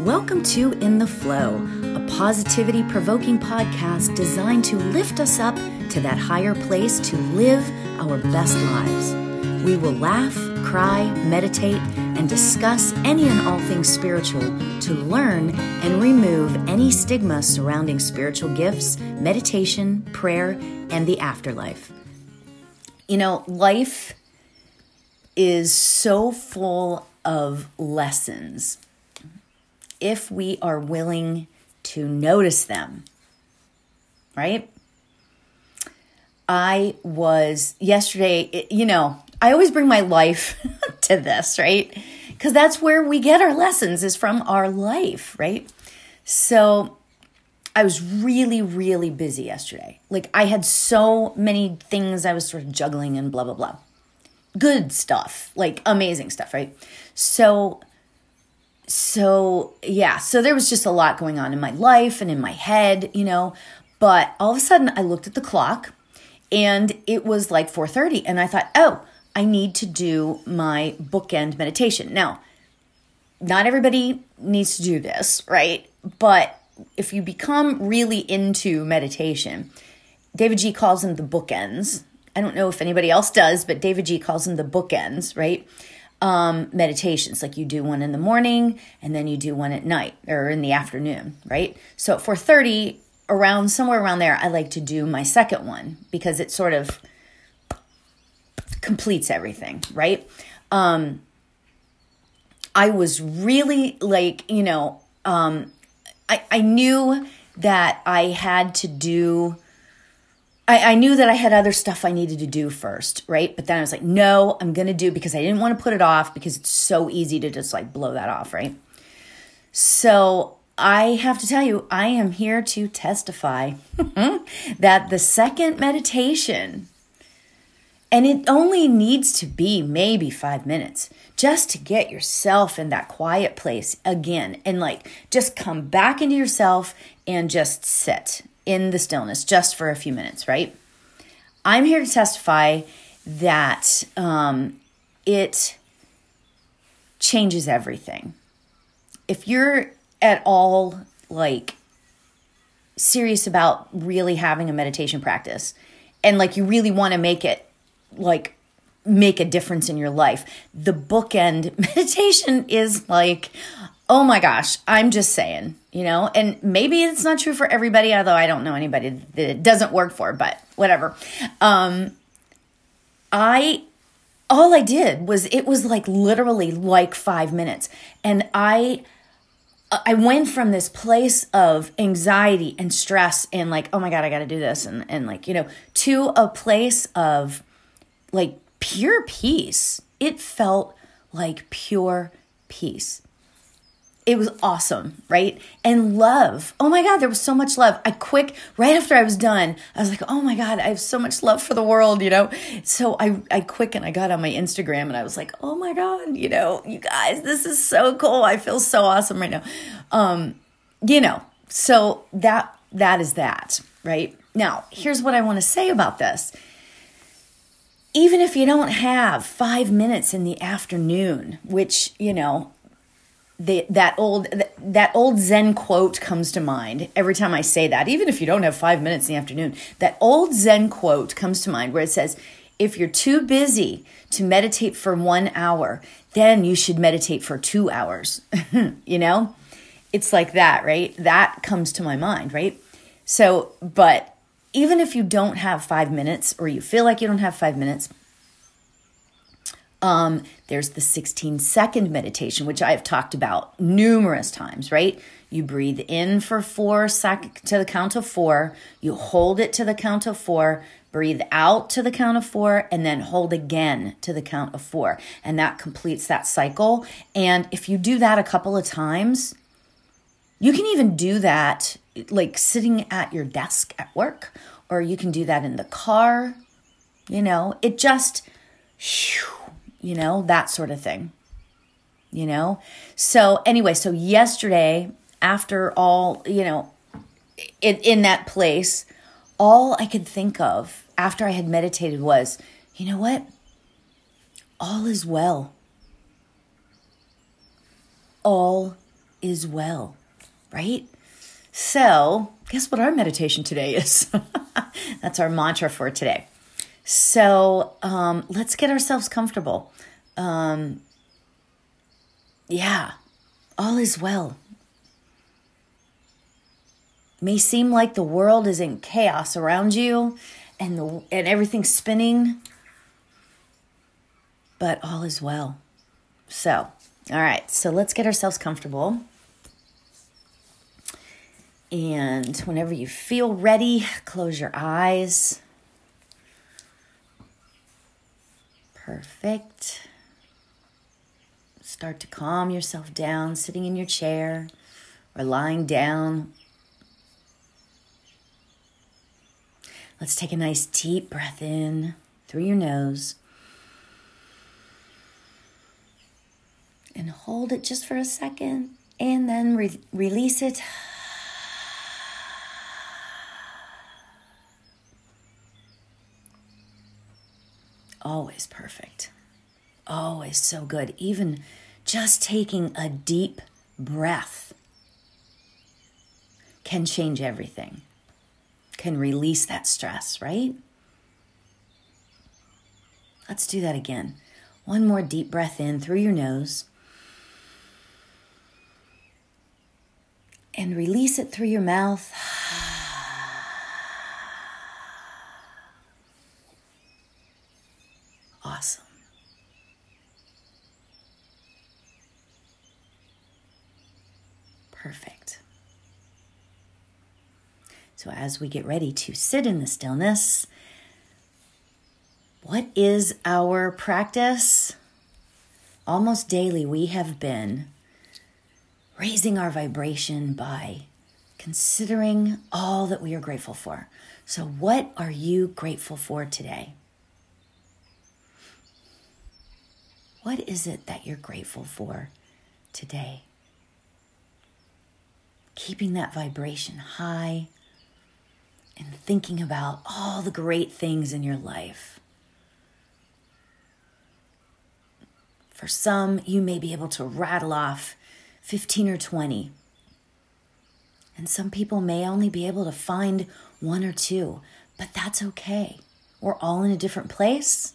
Welcome to In the Flow, a positivity provoking podcast designed to lift us up to that higher place to live our best lives. We will laugh, cry, meditate, and discuss any and all things spiritual to learn and remove any stigma surrounding spiritual gifts, meditation, prayer, and the afterlife. You know, life is so full of lessons if we are willing to notice them, right? I was yesterday, you know, I always bring my life to this, right? Because that's where we get our lessons, is from our life, right? So I was really, really busy yesterday. Like I had so many things I was sort of juggling and blah, blah, blah. Good stuff, like amazing stuff, right? So so yeah, so there was just a lot going on in my life and in my head, you know. But all of a sudden I looked at the clock and it was like 4:30 and I thought, "Oh, I need to do my bookend meditation." Now, not everybody needs to do this, right? But if you become really into meditation, davidji calls them the bookends. I don't know if anybody else does, but davidji calls them the bookends, right? Um, meditations. Like you do one in the morning and then you do one at night or in the afternoon, right? So at 4:30, around somewhere around there, I like to do my second one because it sort of completes everything, right? Um, I was really like, you know, um, I, I knew that I had to do I, I knew that I had other stuff I needed to do first, right? But then I was like, no, I'm going to do because I didn't want to put it off because it's so easy to just like blow that off, right? So I have to tell you, I am here to testify that the second meditation, and it only needs to be maybe five minutes just to get yourself in that quiet place again and like just come back into yourself and just sit in the stillness just for a few minutes, right? I'm here to testify that um, it changes everything. If you're at all like serious about really having a meditation practice and like you really want to make it like make a difference in your life, the bookend meditation is like Oh my gosh, I'm just saying, you know, and maybe it's not true for everybody, although I don't know anybody that it doesn't work for, but whatever. Um, I, all I did was, it was like literally like five minutes. And I, I went from this place of anxiety and stress and like, oh my God, I got to do this. And, and like, you know, to a place of like pure peace. It felt like pure peace it was awesome, right? And love. Oh my God, there was so much love. I quick, right after I was done, I was like, oh my God, I have so much love for the world, you know? So I, I quick and I got on my Instagram and I was like, oh my God, you know, you guys, this is so cool. I feel so awesome right now. Um, you know, so that, that is that, right? Now, here's what I want to say about this. Even if you don't have five minutes in the afternoon, which, you know, that old that old zen quote comes to mind every time i say that even if you don't have five minutes in the afternoon. That old zen quote comes to mind where it says if you're too busy to meditate for one hour then you should meditate for two hours. You know? It's like that right? That comes to my mind right? So but even if you don't have five minutes or you feel like you don't have five minutes um, there's the 16 second meditation, which I've talked about numerous times, right? You breathe in for four sec to the count of four, you hold it to the count of four, breathe out to the count of four, and then hold again to the count of four. And that completes that cycle. And if you do that a couple of times, you can even do that like sitting at your desk at work, or you can do that in the car. You know, it just, whew, you know, that sort of thing. You know? So, anyway, so yesterday, after all, you know, in, in that place, all I could think of after I had meditated was, you know what? All is well. All is well, right? So, guess what our meditation today is? That's our mantra for today. So, um, let's get ourselves comfortable. Um, yeah, all is well. May seem like the world is in chaos around you and the and everything's spinning, but all is well. So, all right, so let's get ourselves comfortable. And whenever you feel ready, close your eyes. Perfect. Start to calm yourself down, sitting in your chair or lying down. Let's take a nice deep breath in through your nose. And hold it just for a second and then re- release it. Always perfect. Always so good. Even just taking a deep breath can change everything, can release that stress, right? Let's do that again. One more deep breath in through your nose. And release it through your mouth. Awesome. Perfect. So, as we get ready to sit in the stillness, what is our practice? Almost daily, we have been raising our vibration by considering all that we are grateful for. So, what are you grateful for today? What is it that you're grateful for today? Keeping that vibration high and thinking about all the great things in your life. For some, you may be able to rattle off 15 or 20. And some people may only be able to find one or two, but that's okay. We're all in a different place.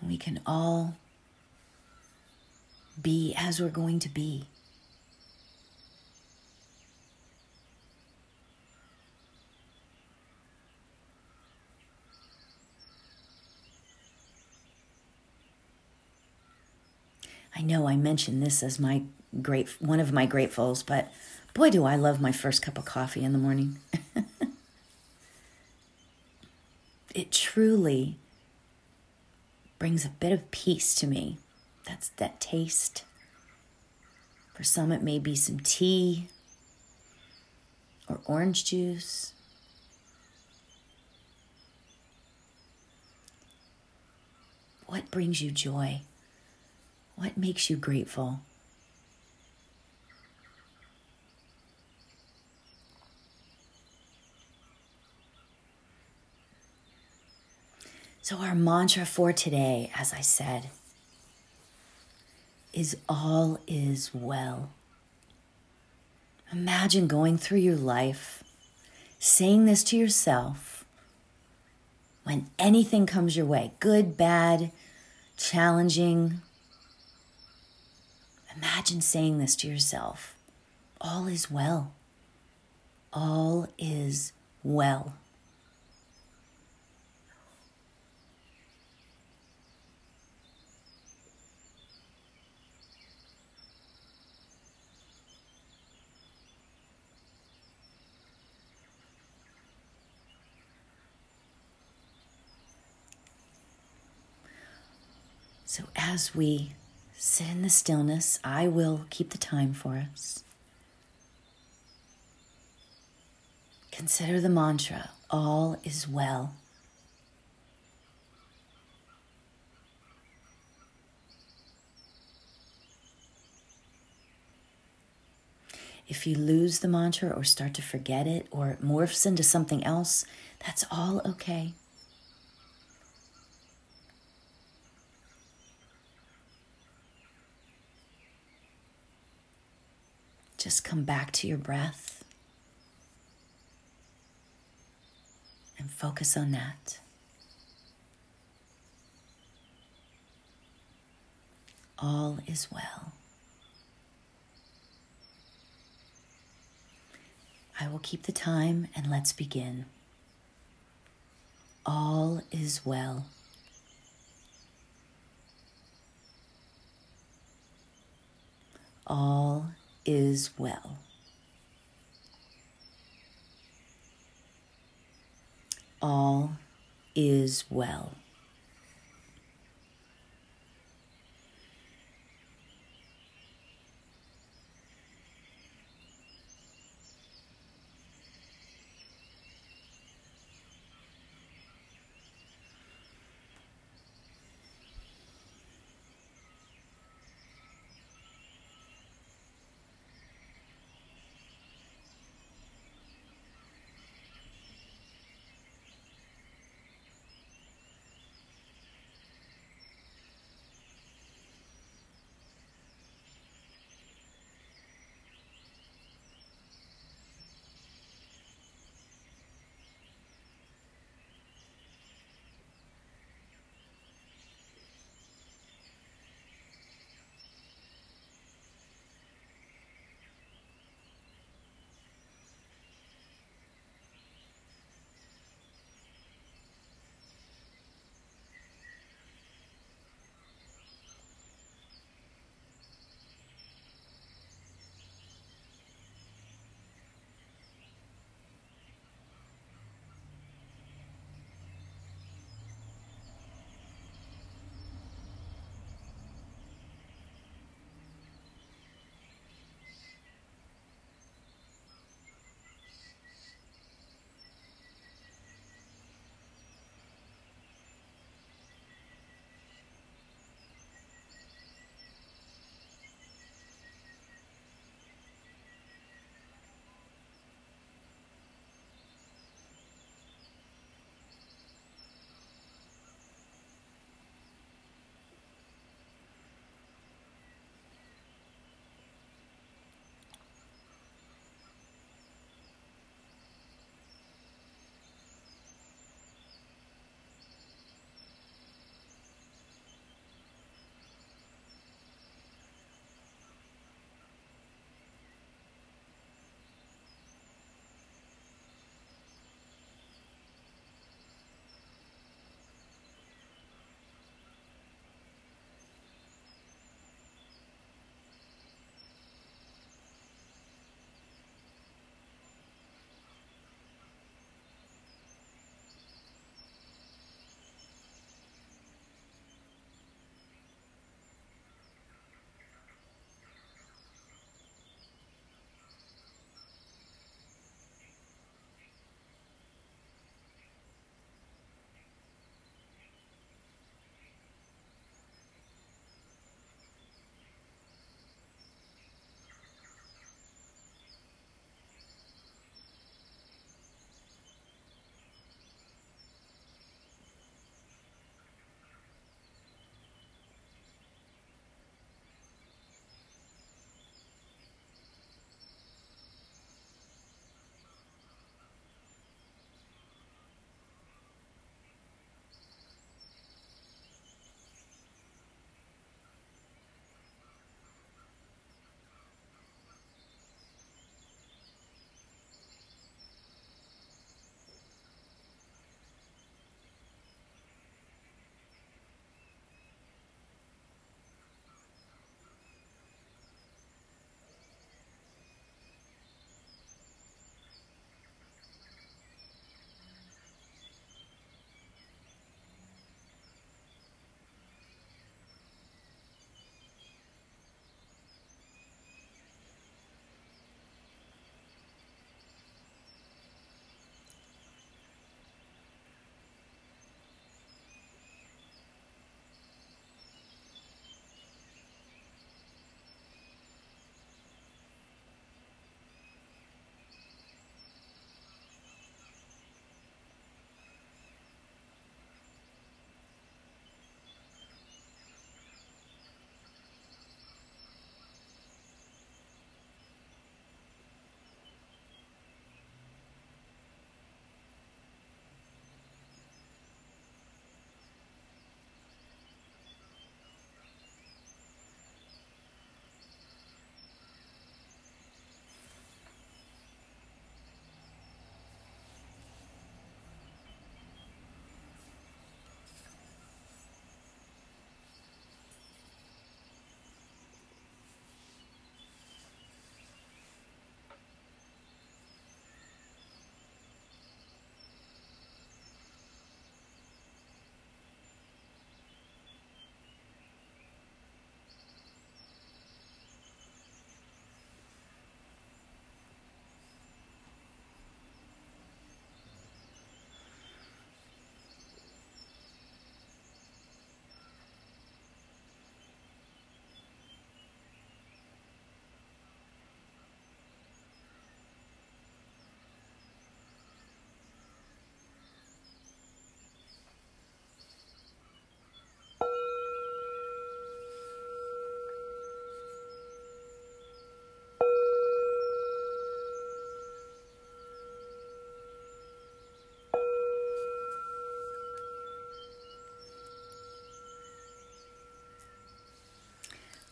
And we can all be as we're going to be. I know I mentioned this as my great one of my gratefuls, but boy do I love my first cup of coffee in the morning. it truly brings a bit of peace to me. That's that taste. For some, it may be some tea or orange juice. What brings you joy? What makes you grateful? So, our mantra for today, as I said, is all is well. Imagine going through your life saying this to yourself when anything comes your way good, bad, challenging. Imagine saying this to yourself all is well. All is well. So, as we sit in the stillness, I will keep the time for us. Consider the mantra all is well. If you lose the mantra or start to forget it or it morphs into something else, that's all okay. Just come back to your breath and focus on that. All is well. I will keep the time and let's begin. All is well. All is well. All is well.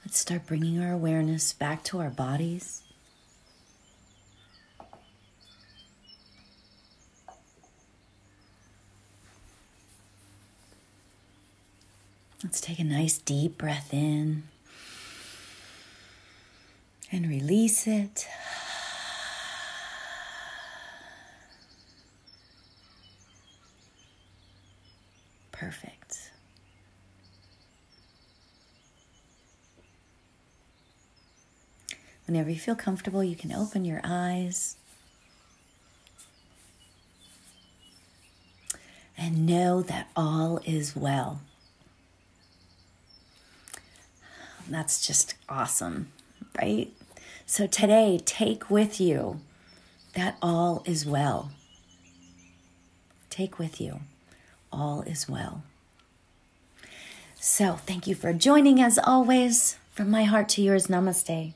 Let's start bringing our awareness back to our bodies. Let's take a nice deep breath in and release it. Perfect. Whenever you feel comfortable, you can open your eyes. And know that all is well. That's just awesome, right? So today, take with you that all is well. Take with you all is well. So, thank you for joining as always. From my heart to yours, namaste.